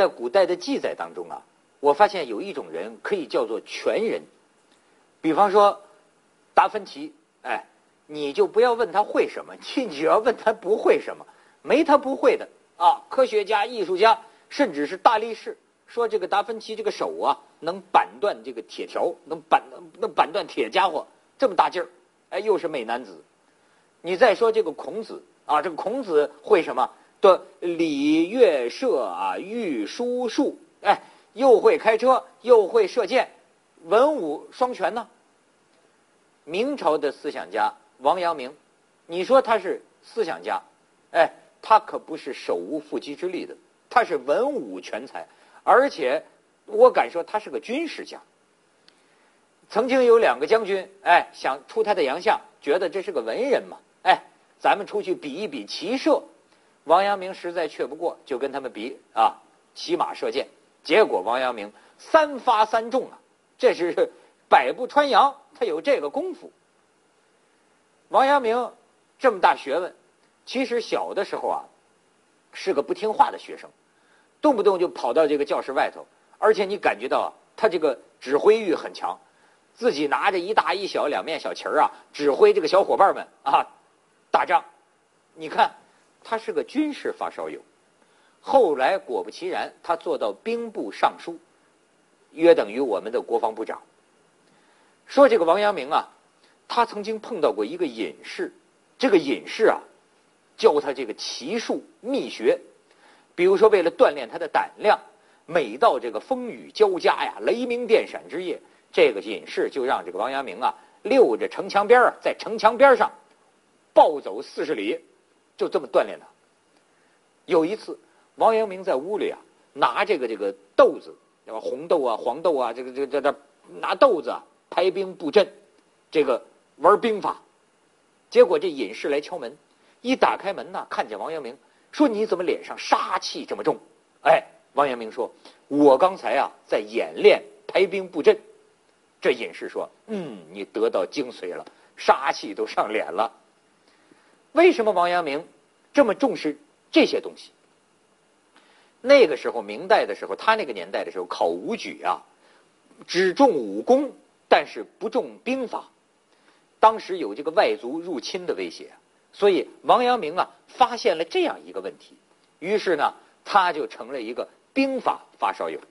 在古代的记载当中啊，我发现有一种人可以叫做全人，比方说达芬奇，哎，你就不要问他会什么，你只要问他不会什么，没他不会的啊。科学家、艺术家，甚至是大力士，说这个达芬奇这个手啊，能板断这个铁条，能板能板断铁家伙，这么大劲儿，哎，又是美男子。你再说这个孔子啊，这个孔子会什么？的礼乐射啊，御书数，哎，又会开车，又会射箭，文武双全呢。明朝的思想家王阳明，你说他是思想家，哎，他可不是手无缚鸡之力的，他是文武全才，而且我敢说他是个军事家。曾经有两个将军，哎，想出他的洋相，觉得这是个文人嘛，哎，咱们出去比一比骑射。王阳明实在却不过，就跟他们比啊，骑马射箭。结果王阳明三发三中啊，这是百步穿杨，他有这个功夫。王阳明这么大学问，其实小的时候啊，是个不听话的学生，动不动就跑到这个教室外头，而且你感觉到啊，他这个指挥欲很强，自己拿着一大一小两面小旗儿啊，指挥这个小伙伴们啊打仗。你看。他是个军事发烧友，后来果不其然，他做到兵部尚书，约等于我们的国防部长。说这个王阳明啊，他曾经碰到过一个隐士，这个隐士啊，教他这个骑术秘学，比如说为了锻炼他的胆量，每到这个风雨交加呀、雷鸣电闪之夜，这个隐士就让这个王阳明啊溜着城墙边啊，在城墙边上暴走四十里。就这么锻炼他。有一次，王阳明在屋里啊，拿这个这个豆子，对吧？红豆啊，黄豆啊，这个这个这这拿豆子啊排兵布阵，这个玩兵法。结果这隐士来敲门，一打开门呢，看见王阳明，说：“你怎么脸上杀气这么重？”哎，王阳明说：“我刚才啊在演练排兵布阵。”这隐士说：“嗯，你得到精髓了，杀气都上脸了。”为什么王阳明这么重视这些东西？那个时候，明代的时候，他那个年代的时候，考武举啊，只重武功，但是不重兵法。当时有这个外族入侵的威胁，所以王阳明啊，发现了这样一个问题，于是呢，他就成了一个兵法发烧友。